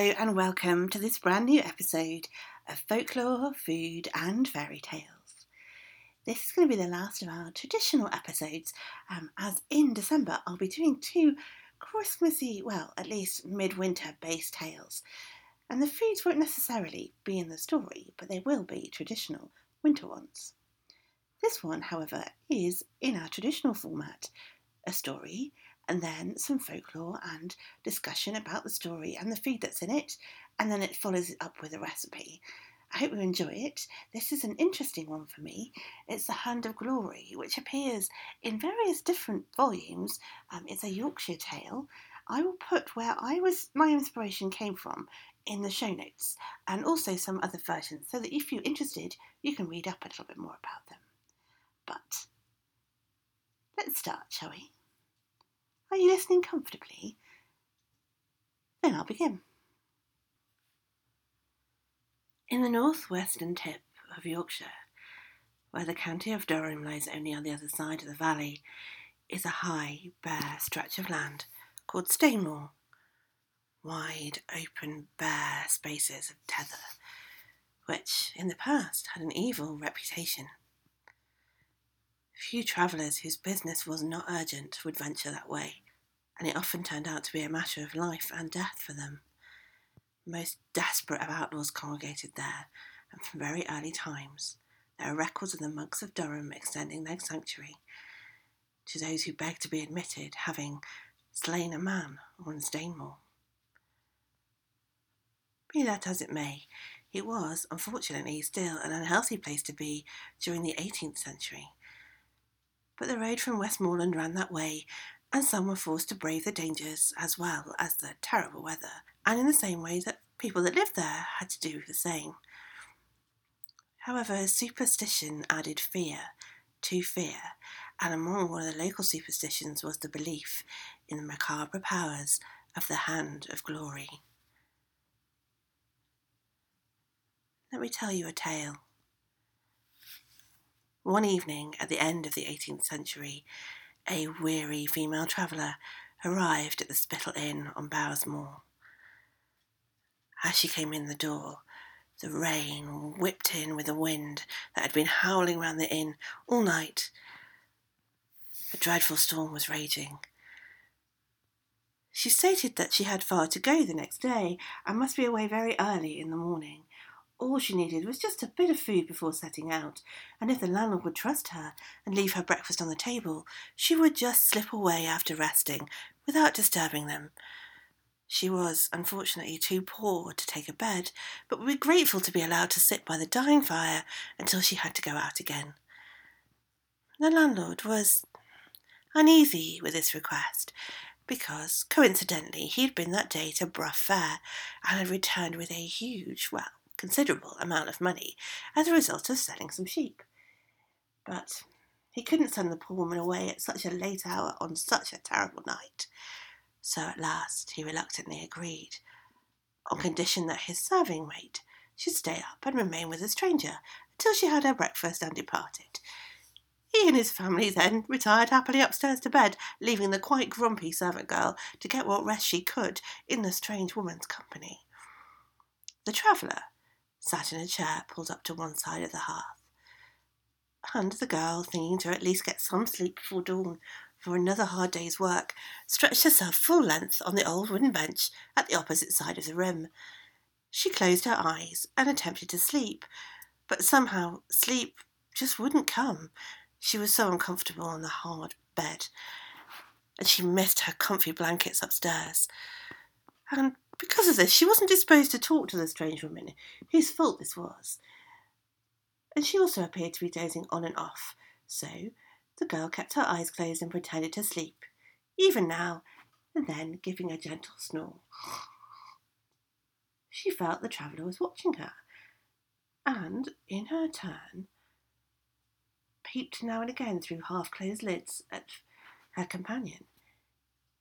Hello, and welcome to this brand new episode of Folklore, Food, and Fairy Tales. This is going to be the last of our traditional episodes, um, as in December I'll be doing two Christmassy, well, at least midwinter based tales. And the foods won't necessarily be in the story, but they will be traditional winter ones. This one, however, is in our traditional format a story and then some folklore and discussion about the story and the food that's in it, and then it follows it up with a recipe. I hope you enjoy it. This is an interesting one for me. It's The Hand of Glory, which appears in various different volumes. Um, it's a Yorkshire tale. I will put where I was my inspiration came from in the show notes, and also some other versions, so that if you're interested, you can read up a little bit more about them. But let's start, shall we? Are you listening comfortably? Then I'll begin. In the northwestern tip of Yorkshire, where the county of Durham lies only on the other side of the valley, is a high, bare stretch of land called Stainmore. Wide, open, bare spaces of tether, which in the past had an evil reputation. Few travellers whose business was not urgent would venture that way, and it often turned out to be a matter of life and death for them. The most desperate of outlaws congregated there, and from very early times there are records of the monks of Durham extending their sanctuary to those who begged to be admitted, having slain a man on Stainmore. Be that as it may, it was, unfortunately, still an unhealthy place to be during the 18th century, but the road from Westmoreland ran that way, and some were forced to brave the dangers as well as the terrible weather, and in the same way that people that lived there had to do the same. However, superstition added fear to fear, and among one of the local superstitions was the belief in the macabre powers of the Hand of Glory. Let me tell you a tale. One evening at the end of the 18th century, a weary female traveller arrived at the Spittal Inn on Bowes Moor. As she came in the door, the rain whipped in with a wind that had been howling round the inn all night. A dreadful storm was raging. She stated that she had far to go the next day and must be away very early in the morning. All she needed was just a bit of food before setting out, and if the landlord would trust her and leave her breakfast on the table, she would just slip away after resting without disturbing them. She was, unfortunately, too poor to take a bed, but would be grateful to be allowed to sit by the dying fire until she had to go out again. The landlord was uneasy with this request because, coincidentally, he had been that day to Brough Fair and had returned with a huge, well, considerable amount of money as a result of selling some sheep. But he couldn't send the poor woman away at such a late hour on such a terrible night. So at last he reluctantly agreed, on condition that his serving maid should stay up and remain with the stranger until she had her breakfast and departed. He and his family then retired happily upstairs to bed, leaving the quite grumpy servant girl to get what rest she could in the strange woman's company. The traveller sat in a chair pulled up to one side of the hearth. And the girl, thinking to at least get some sleep before dawn for another hard day's work, stretched herself full length on the old wooden bench at the opposite side of the room. She closed her eyes and attempted to sleep, but somehow sleep just wouldn't come. She was so uncomfortable on the hard bed, and she missed her comfy blankets upstairs. And because of this, she wasn't disposed to talk to the strange woman, whose fault this was. And she also appeared to be dozing on and off, so the girl kept her eyes closed and pretended to sleep, even now and then giving a gentle snore. She felt the traveller was watching her, and, in her turn, peeped now and again through half closed lids at her companion.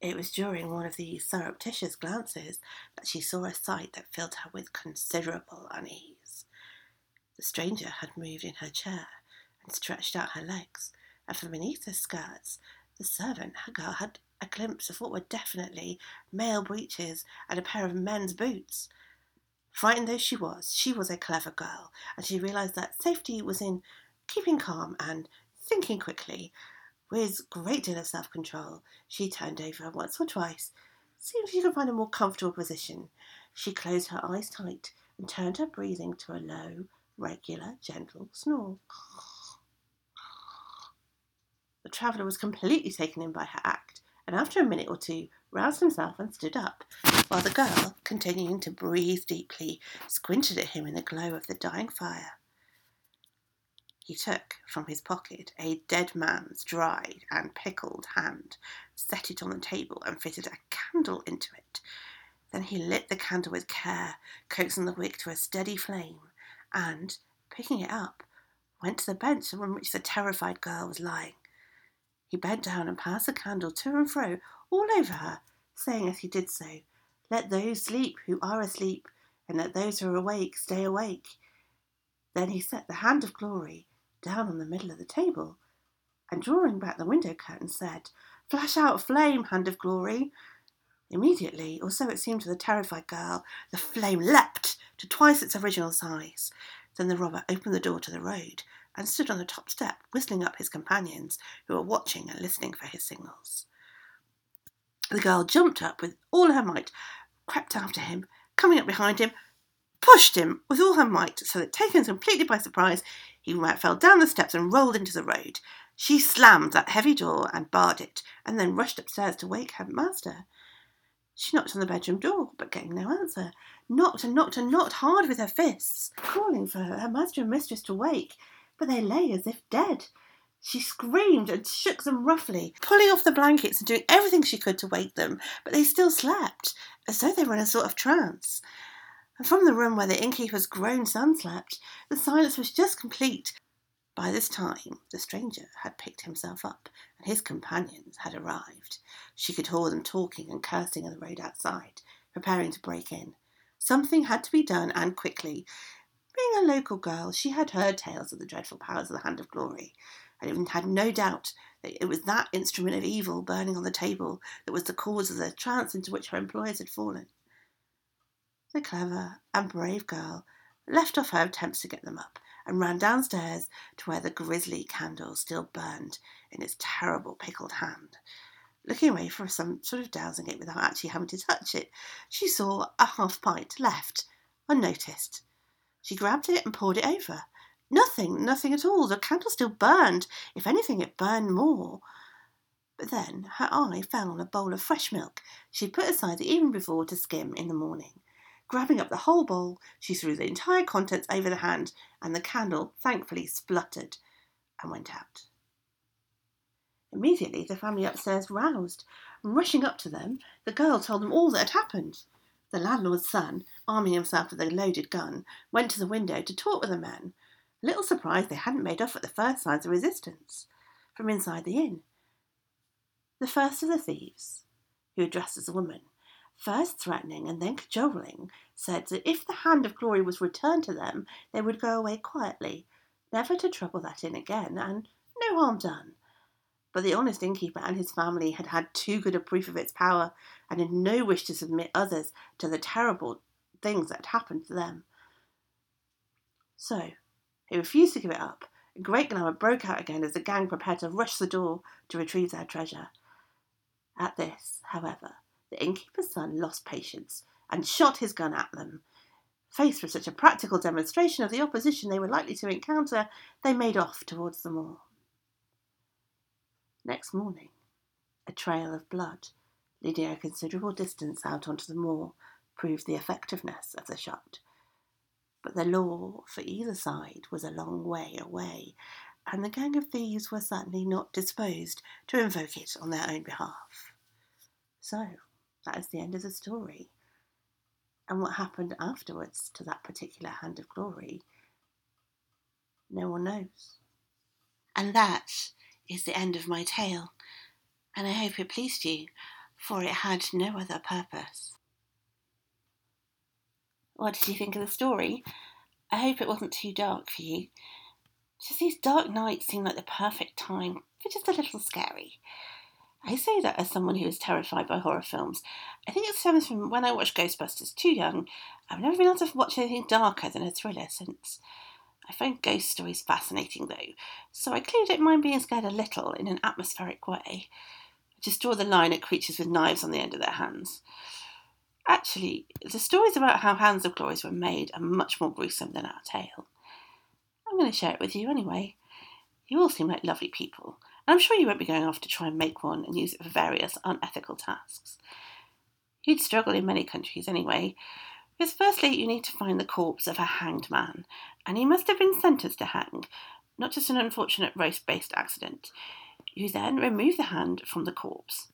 It was during one of these surreptitious glances that she saw a sight that filled her with considerable unease. The stranger had moved in her chair and stretched out her legs, and from beneath her skirts, the servant girl had a glimpse of what were definitely male breeches and a pair of men's boots. Frightened though she was, she was a clever girl, and she realized that safety was in keeping calm and thinking quickly. With great deal of self control, she turned over once or twice, seeing if she could find a more comfortable position. She closed her eyes tight and turned her breathing to a low, regular, gentle snore. The traveller was completely taken in by her act, and after a minute or two roused himself and stood up, while the girl, continuing to breathe deeply, squinted at him in the glow of the dying fire. He took from his pocket a dead man's dried and pickled hand, set it on the table, and fitted a candle into it. Then he lit the candle with care, coaxing the wick to a steady flame, and, picking it up, went to the bench on which the terrified girl was lying. He bent down and passed the candle to and fro all over her, saying as he did so, Let those sleep who are asleep, and let those who are awake stay awake. Then he set the hand of glory down on the middle of the table, and drawing back the window curtain, said, Flash out flame, hand of glory. Immediately, or so it seemed to the terrified girl, the flame leapt to twice its original size. Then the robber opened the door to the road and stood on the top step, whistling up his companions, who were watching and listening for his signals. The girl jumped up with all her might, crept after him, coming up behind him, pushed him with all her might, so that, taken completely by surprise, he fell down the steps and rolled into the road. She slammed that heavy door and barred it, and then rushed upstairs to wake her master. She knocked on the bedroom door, but getting no answer, knocked and knocked and knocked hard with her fists, calling for her master and mistress to wake, but they lay as if dead. She screamed and shook them roughly, pulling off the blankets and doing everything she could to wake them, but they still slept, as though they were in a sort of trance. And from the room where the innkeeper's grown son slept, the silence was just complete. By this time, the stranger had picked himself up, and his companions had arrived. She could hear them talking and cursing in the road outside, preparing to break in. Something had to be done, and quickly. Being a local girl, she had heard tales of the dreadful powers of the Hand of Glory, and even had no doubt that it was that instrument of evil burning on the table that was the cause of the trance into which her employers had fallen. The clever and brave girl left off her attempts to get them up and ran downstairs to where the grisly candle still burned in its terrible pickled hand. Looking away for some sort of dousing it without actually having to touch it, she saw a half pint left, unnoticed. She grabbed it and poured it over. Nothing, nothing at all. The candle still burned. If anything, it burned more. But then her eye fell on a bowl of fresh milk she had put aside the evening before to skim in the morning. Grabbing up the whole bowl, she threw the entire contents over the hand, and the candle thankfully spluttered and went out. Immediately, the family upstairs roused, rushing up to them, the girl told them all that had happened. The landlord's son, arming himself with a loaded gun, went to the window to talk with the men, a little surprised they hadn't made off at the first signs of resistance from inside the inn. The first of the thieves, who had dressed as a woman, first threatening and then cajoling, said that if the hand of glory was returned to them, they would go away quietly, never to trouble that inn again, and no harm done. But the honest innkeeper and his family had had too good a proof of its power, and had no wish to submit others to the terrible things that had happened to them. So they refused to give it up, and great glamour broke out again as the gang prepared to rush the door to retrieve their treasure. At this, however, the innkeeper's son lost patience and shot his gun at them. Faced with such a practical demonstration of the opposition they were likely to encounter, they made off towards the moor. Next morning, a trail of blood, leading a considerable distance out onto the moor, proved the effectiveness of the shot. But the law for either side was a long way away, and the gang of thieves were certainly not disposed to invoke it on their own behalf. So, that is the end of the story. And what happened afterwards to that particular hand of glory, no one knows. And that is the end of my tale, and I hope it pleased you, for it had no other purpose. What did you think of the story? I hope it wasn't too dark for you. Just these dark nights seem like the perfect time for just a little scary. I say that as someone who is terrified by horror films. I think it stems from when I watched Ghostbusters too young. I've never been able to watch anything darker than a thriller since. I find ghost stories fascinating though, so I clearly don't mind being scared a little in an atmospheric way. I just draw the line at creatures with knives on the end of their hands. Actually, the stories about how Hands of Glories were made are much more gruesome than our tale. I'm going to share it with you anyway. You all seem like lovely people, I'm sure you won't be going off to try and make one and use it for various unethical tasks. You'd struggle in many countries anyway, because firstly you need to find the corpse of a hanged man, and he must have been sentenced to hang, not just an unfortunate race based accident. You then remove the hand from the corpse.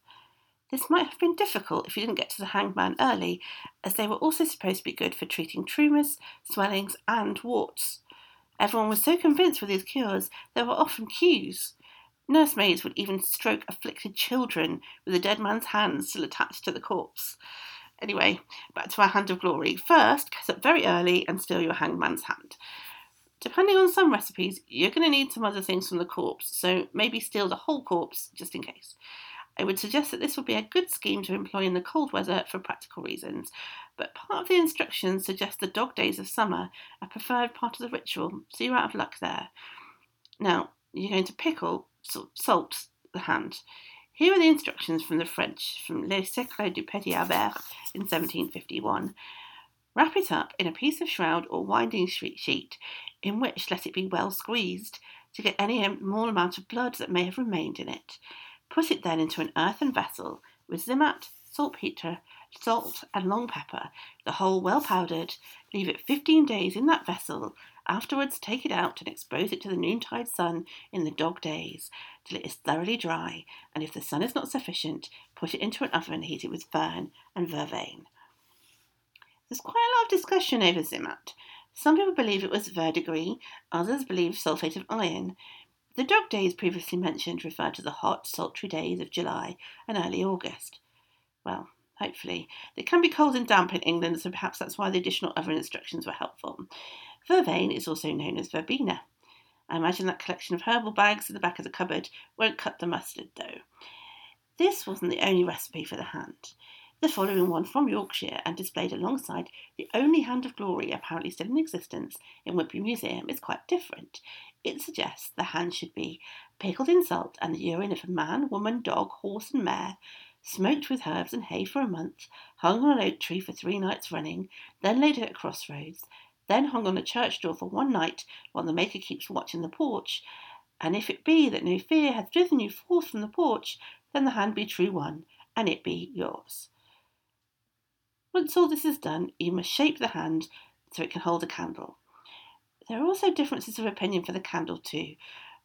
This might have been difficult if you didn't get to the hanged man early, as they were also supposed to be good for treating tumours, swellings, and warts. Everyone was so convinced with these cures, there were often queues. Nursemaids would even stroke afflicted children with the dead man's hands still attached to the corpse. Anyway, back to our hand of glory. First, cut up very early and steal your hangman's hand. Depending on some recipes, you're going to need some other things from the corpse, so maybe steal the whole corpse just in case. I would suggest that this would be a good scheme to employ in the cold weather for practical reasons, but part of the instructions suggest the dog days of summer a preferred part of the ritual, so you're out of luck there. Now, you're going to pickle salt the hand. Here are the instructions from the French, from Le Secrets du Petit Albert in 1751. Wrap it up in a piece of shroud or winding sheet, in which let it be well squeezed, to get any small amount of blood that may have remained in it. Put it then into an earthen vessel with zimat, saltpetre, salt, and long pepper, the whole well powdered. Leave it fifteen days in that vessel. Afterwards, take it out and expose it to the noontide sun in the dog days till it is thoroughly dry. And if the sun is not sufficient, put it into an oven heated with fern and vervain. There's quite a lot of discussion over zimat. Some people believe it was verdigris, others believe sulfate of iron. The dog days previously mentioned refer to the hot, sultry days of July and early August. Well, hopefully. They can be cold and damp in England, so perhaps that's why the additional oven instructions were helpful. Vervain is also known as verbena. I imagine that collection of herbal bags at the back of the cupboard won't cut the mustard, though. This wasn't the only recipe for the hand. The following one from Yorkshire and displayed alongside the only hand of glory apparently still in existence in Whitby Museum is quite different. It suggests the hand should be pickled in salt and the urine of a man, woman, dog, horse, and mare, smoked with herbs and hay for a month, hung on an oak tree for three nights running, then laid at a crossroads, then hung on the church door for one night while the maker keeps watch in the porch. And if it be that no fear hath driven you forth from the porch, then the hand be true one, and it be yours. Once all this is done, you must shape the hand so it can hold a candle. There are also differences of opinion for the candle, too.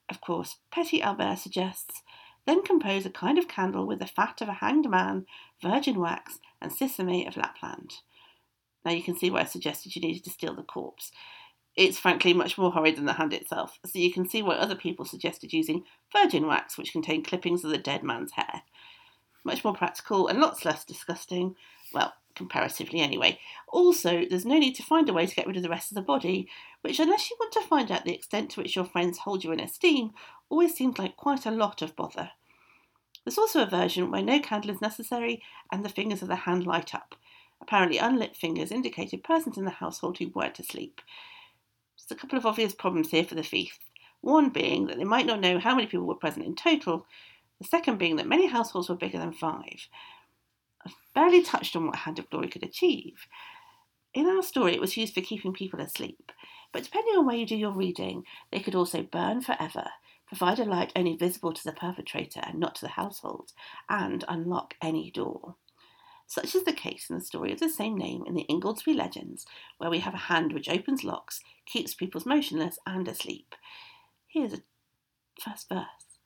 Of course, Petit Albert suggests then compose a kind of candle with the fat of a hanged man, virgin wax, and sesame of Lapland. Now you can see why I suggested you needed to steal the corpse. It's frankly much more horrid than the hand itself, so you can see why other people suggested using virgin wax, which contained clippings of the dead man's hair. Much more practical and lots less disgusting. Well, comparatively anyway. Also, there's no need to find a way to get rid of the rest of the body, which, unless you want to find out the extent to which your friends hold you in esteem, always seems like quite a lot of bother. There's also a version where no candle is necessary and the fingers of the hand light up. Apparently, unlit fingers indicated persons in the household who weren't asleep. There's a couple of obvious problems here for the thief. One being that they might not know how many people were present in total, the second being that many households were bigger than five. I've barely touched on what Hand of Glory could achieve. In our story, it was used for keeping people asleep, but depending on where you do your reading, they could also burn forever, provide a light only visible to the perpetrator and not to the household, and unlock any door. Such is the case in the story of the same name in the Ingoldsby Legends, where we have a hand which opens locks, keeps people motionless and asleep. Here's a first verse.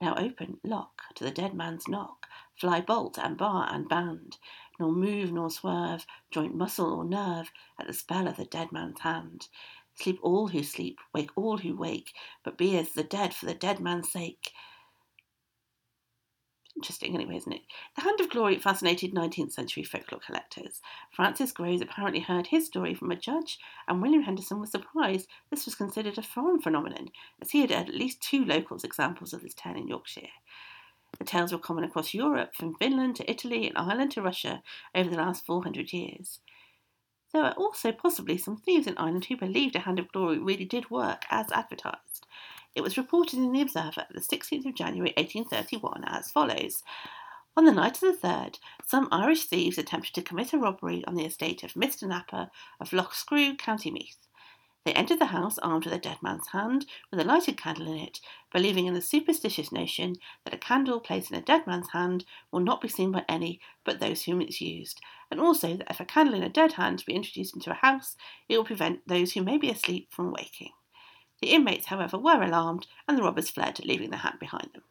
Now open, lock, to the dead man's knock, fly bolt and bar and band, nor move nor swerve, joint muscle or nerve, at the spell of the dead man's hand. Sleep all who sleep, wake all who wake, but be as the dead for the dead man's sake. Interesting, anyway, isn't it? The Hand of Glory fascinated 19th century folklore collectors. Francis Grose apparently heard his story from a judge, and William Henderson was surprised this was considered a foreign phenomenon, as he had had at least two locals examples of this tale in Yorkshire. The tales were common across Europe, from Finland to Italy and Ireland to Russia, over the last 400 years. There were also possibly some thieves in Ireland who believed a hand of glory really did work as advertised. It was reported in the Observer of the 16th of January 1831 as follows. On the night of the 3rd, some Irish thieves attempted to commit a robbery on the estate of Mr. Napper of Loughcrew, County Meath. They entered the house armed with a dead man's hand, with a lighted candle in it, believing in the superstitious notion that a candle placed in a dead man's hand will not be seen by any but those whom it is used, and also that if a candle in a dead hand be introduced into a house, it will prevent those who may be asleep from waking. The inmates, however, were alarmed, and the robbers fled, leaving the hand behind them.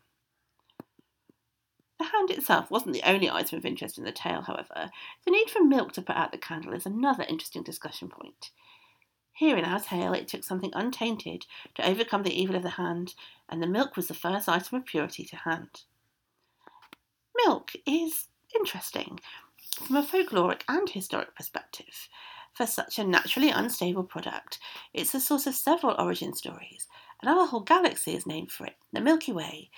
The hand itself wasn't the only item of interest in the tale, however. The need for milk to put out the candle is another interesting discussion point. Here in our tale, it took something untainted to overcome the evil of the hand, and the milk was the first item of purity to hand. Milk is interesting from a folkloric and historic perspective. For such a naturally unstable product, it's the source of several origin stories, and our whole galaxy is named for it, the Milky Way.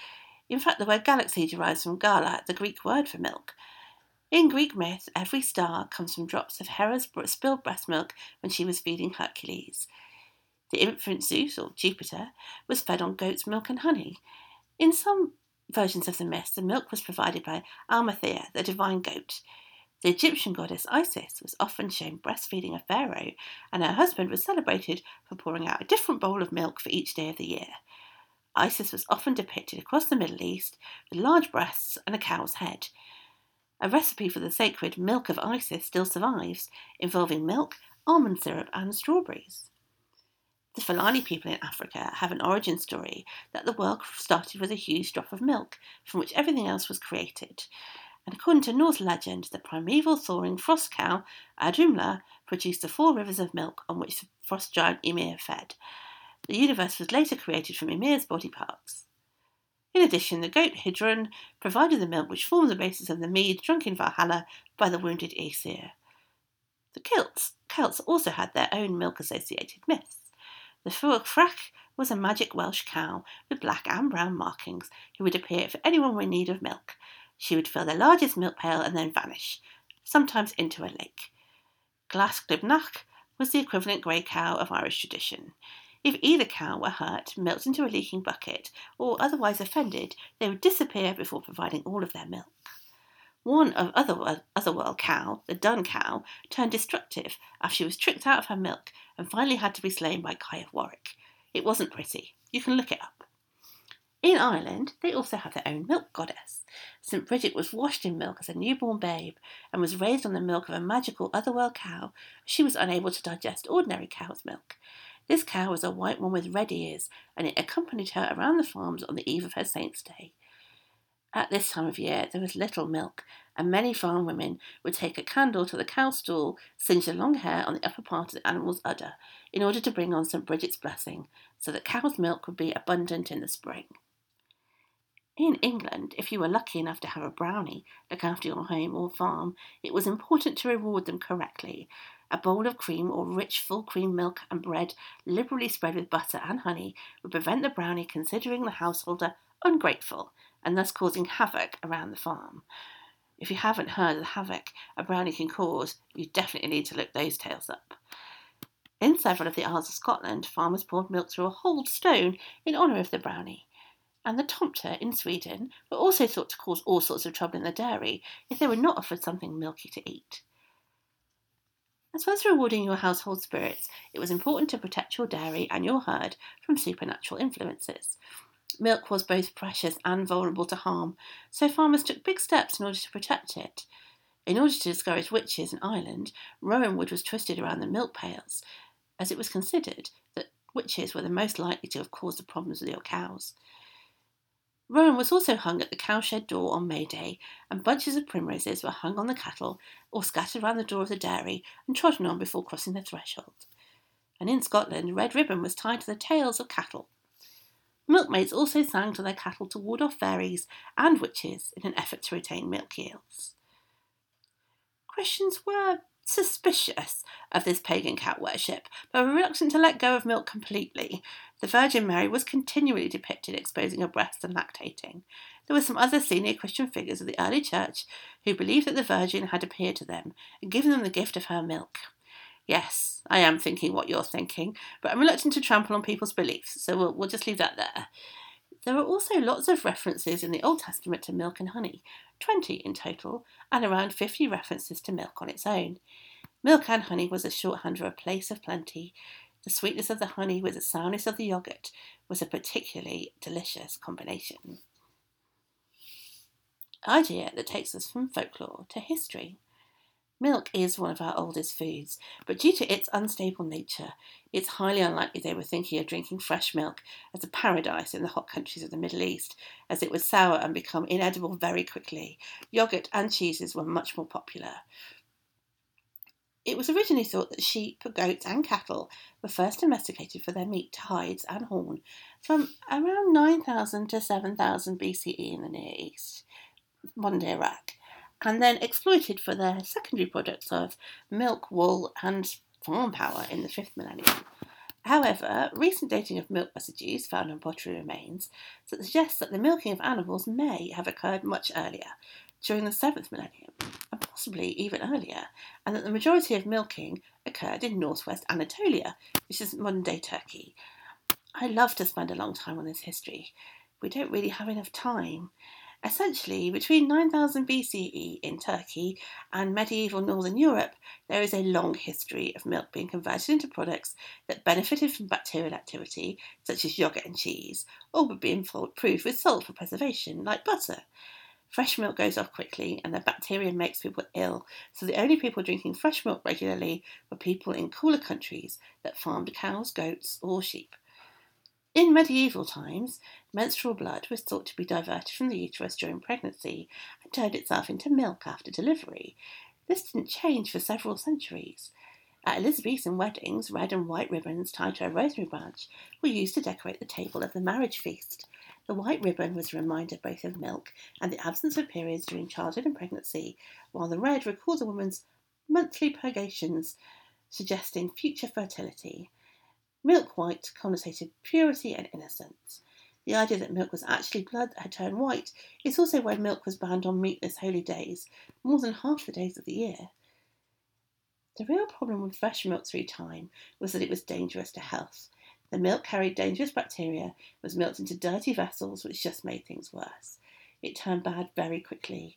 In fact, the word galaxy derives from Gala, the Greek word for milk, in Greek myth, every star comes from drops of Hera's spilled breast milk when she was feeding Hercules. The infant Zeus, or Jupiter, was fed on goat's milk and honey. In some versions of the myth, the milk was provided by Amalthea, the divine goat. The Egyptian goddess Isis was often shown breastfeeding a pharaoh, and her husband was celebrated for pouring out a different bowl of milk for each day of the year. Isis was often depicted across the Middle East with large breasts and a cow's head. A recipe for the sacred milk of Isis still survives, involving milk, almond syrup, and strawberries. The Fulani people in Africa have an origin story that the world started with a huge drop of milk, from which everything else was created. And according to Norse legend, the primeval thawing frost cow, Audhumla, produced the four rivers of milk on which the frost giant Ymir fed. The universe was later created from Ymir's body parts. In addition, the goat Heidrun provided the milk which formed the basis of the mead drunk in Valhalla by the wounded Aesir. The Celts, Celts also had their own milk associated myths. The Fuwch Frech was a magic Welsh cow with black and brown markings who would appear if anyone in need of milk. She would fill the largest milk pail and then vanish, sometimes into a lake. Glas Glibnach was the equivalent grey cow of Irish tradition. If either cow were hurt, milked into a leaking bucket, or otherwise offended, they would disappear before providing all of their milk. One of other Otherworld cow, the Dun cow, turned destructive after she was tricked out of her milk and finally had to be slain by Guy of Warwick. It wasn't pretty. You can look it up. In Ireland, they also have their own milk goddess. St. Bridget was washed in milk as a newborn babe and was raised on the milk of a magical otherworld cow. She was unable to digest ordinary cow's milk. This cow was a white one with red ears, and it accompanied her around the farms on the eve of her saint's day. At this time of year there was little milk, and many farm women would take a candle to the cow stall, singe the long hair on the upper part of the animal's udder, in order to bring on St. Bridget's blessing, so that cow's milk would be abundant in the spring. In England, if you were lucky enough to have a brownie look after your home or farm, it was important to reward them correctly, a bowl of cream or rich full cream milk and bread, liberally spread with butter and honey, would prevent the brownie considering the householder ungrateful and thus causing havoc around the farm. If you haven't heard of the havoc a brownie can cause, you definitely need to look those tales up. In several of the Isles of Scotland, farmers poured milk through a holed stone in honour of the brownie. And the tomter in Sweden were also thought to cause all sorts of trouble in the dairy if they were not offered something milky to eat. As well as rewarding your household spirits, it was important to protect your dairy and your herd from supernatural influences. Milk was both precious and vulnerable to harm, so farmers took big steps in order to protect it. In order to discourage witches in Ireland, rowan wood was twisted around the milk pails, as it was considered that witches were the most likely to have caused the problems with your cows. Rowan was also hung at the cowshed door on May Day, and bunches of primroses were hung on the cattle or scattered round the door of the dairy and trodden on before crossing the threshold. And in Scotland, red ribbon was tied to the tails of cattle. Milkmaids also sang to their cattle to ward off fairies and witches in an effort to retain milk yields. Christians were suspicious of this pagan cat worship, but were reluctant to let go of milk completely, the Virgin Mary was continually depicted exposing her breasts and lactating. there were some other senior Christian figures of the early church who believed that the Virgin had appeared to them and given them the gift of her milk. Yes, I am thinking what you're thinking, but I'm reluctant to trample on people's beliefs, so we'll, we'll just leave that there. There are also lots of references in the Old Testament to milk and honey, 20 in total, and around 50 references to milk on its own. Milk and honey was a shorthand for a place of plenty. The sweetness of the honey with the sourness of the yogurt was a particularly delicious combination. Idea that takes us from folklore to history. Milk is one of our oldest foods, but due to its unstable nature, it's highly unlikely they were thinking of drinking fresh milk as a paradise in the hot countries of the Middle East, as it would sour and become inedible very quickly. Yogurt and cheeses were much more popular. It was originally thought that sheep, goats, and cattle were first domesticated for their meat, hides, and horn from around 9000 to 7000 BCE in the Near East, modern Iraq and then exploited for their secondary products of milk, wool, and farm power in the fifth millennium. However, recent dating of milk residues found on pottery remains suggests that the milking of animals may have occurred much earlier, during the seventh millennium, and possibly even earlier, and that the majority of milking occurred in northwest Anatolia, which is modern day Turkey. I love to spend a long time on this history. We don't really have enough time. Essentially, between 9000 BCE in Turkey and medieval Northern Europe, there is a long history of milk being converted into products that benefited from bacterial activity, such as yogurt and cheese, or being improved with salt for preservation, like butter. Fresh milk goes off quickly, and the bacteria makes people ill, so the only people drinking fresh milk regularly were people in cooler countries that farmed cows, goats, or sheep. In medieval times, menstrual blood was thought to be diverted from the uterus during pregnancy and turned itself into milk after delivery. This didn't change for several centuries. At Elizabethan weddings, red and white ribbons tied to a rosemary branch were used to decorate the table of the marriage feast. The white ribbon was a reminder both of milk and the absence of periods during childhood and pregnancy, while the red recalled a woman's monthly purgations, suggesting future fertility. Milk white connotated purity and innocence. The idea that milk was actually blood that had turned white is also why milk was banned on meatless holy days, more than half the days of the year. The real problem with fresh milk through time was that it was dangerous to health. The milk carried dangerous bacteria, was milked into dirty vessels, which just made things worse. It turned bad very quickly.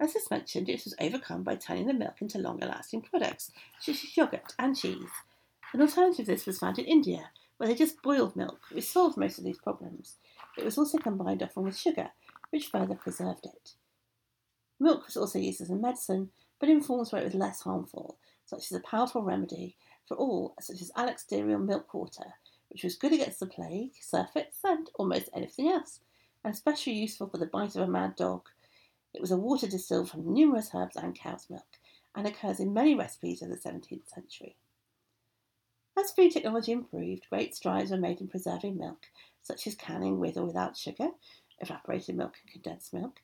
As is mentioned, it was overcome by turning the milk into longer lasting products, such as yogurt and cheese. An alternative to this was found in India, where they just boiled milk, which solved most of these problems. It was also combined often with sugar, which further preserved it. Milk was also used as a medicine, but in forms where it was less harmful, such as a powerful remedy for all, such as alexiterial milk water, which was good against the plague, surfeits, and almost anything else, and especially useful for the bite of a mad dog. It was a water distilled from numerous herbs and cow's milk, and occurs in many recipes of the 17th century. As food technology improved, great strides were made in preserving milk, such as canning with or without sugar, evaporated milk, and condensed milk.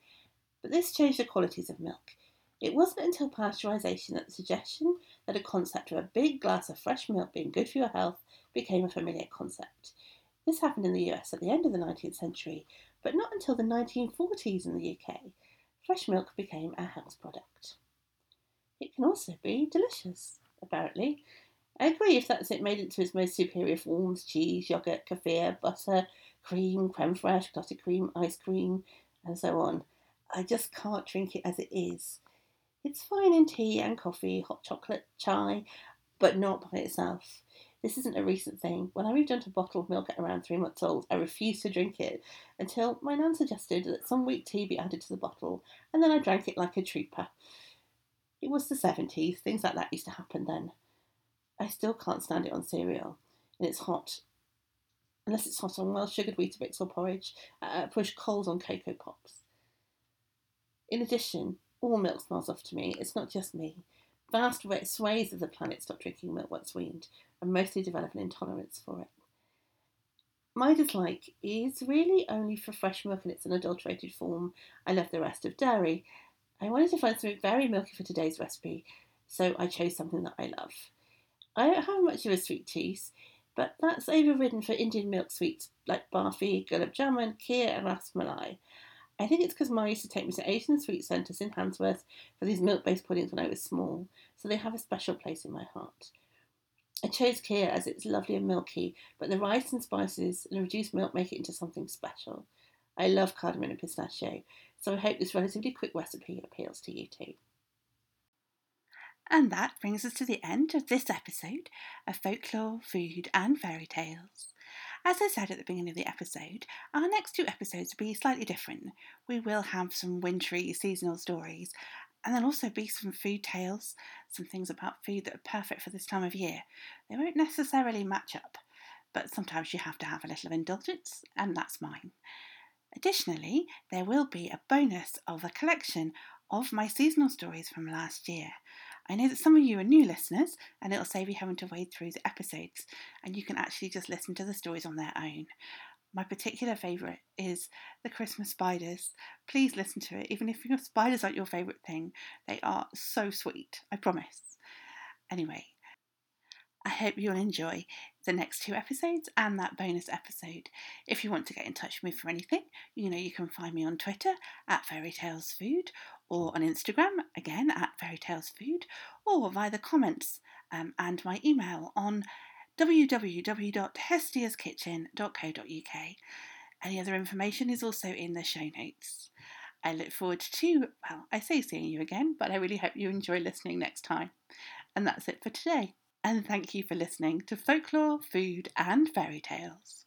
But this changed the qualities of milk. It wasn't until pasteurization that the suggestion that a concept of a big glass of fresh milk being good for your health became a familiar concept. This happened in the US at the end of the 19th century, but not until the 1940s in the UK. Fresh milk became a health product. It can also be delicious, apparently. I agree if that's it made into its most superior forms cheese, yogurt, kefir, butter, cream, creme fraiche, clotted cream, ice cream, and so on. I just can't drink it as it is. It's fine in tea and coffee, hot chocolate, chai, but not by itself. This isn't a recent thing. When I moved into bottled milk at around three months old, I refused to drink it until my nan suggested that some weak tea be added to the bottle, and then I drank it like a trooper. It was the 70s, things like that used to happen then. I still can't stand it on cereal, and it's hot. Unless it's hot on well sugared Weetabix or porridge, I push coals on Cocoa Pops. In addition, all milk smells off to me. It's not just me. Vast swathes of the planet stop drinking milk once weaned and mostly develop an intolerance for it. My dislike is really only for fresh milk in its unadulterated form. I love the rest of dairy. I wanted to find something very milky for today's recipe, so I chose something that I love. I don't have much of a sweet tooth, but that's overridden for Indian milk sweets like barfi, gulab jamun, kheer, and ras malai. I think it's because Ma used to take me to Asian Sweet Centres in Handsworth for these milk based puddings when I was small, so they have a special place in my heart. I chose kheer as it's lovely and milky, but the rice and spices and reduced milk make it into something special. I love cardamom and pistachio, so I hope this relatively quick recipe appeals to you too. And that brings us to the end of this episode of Folklore, Food and Fairy Tales. As I said at the beginning of the episode, our next two episodes will be slightly different. We will have some wintry seasonal stories, and there'll also be some food tales, some things about food that are perfect for this time of year. They won't necessarily match up, but sometimes you have to have a little of indulgence, and that's mine. Additionally, there will be a bonus of a collection of my seasonal stories from last year. I know that some of you are new listeners, and it'll save you having to wade through the episodes, and you can actually just listen to the stories on their own. My particular favourite is The Christmas Spiders. Please listen to it, even if your spiders aren't your favourite thing. They are so sweet, I promise. Anyway, hope you'll enjoy the next two episodes and that bonus episode. If you want to get in touch with me for anything, you know you can find me on Twitter at Fairy Tales Food or on Instagram, again at Fairy Tales Food, or via the comments um, and my email on www.hestiaskitchen.co.uk. Any other information is also in the show notes. I look forward to, well, I say seeing you again, but I really hope you enjoy listening next time. And that's it for today. And thank you for listening to Folklore, Food and Fairy Tales.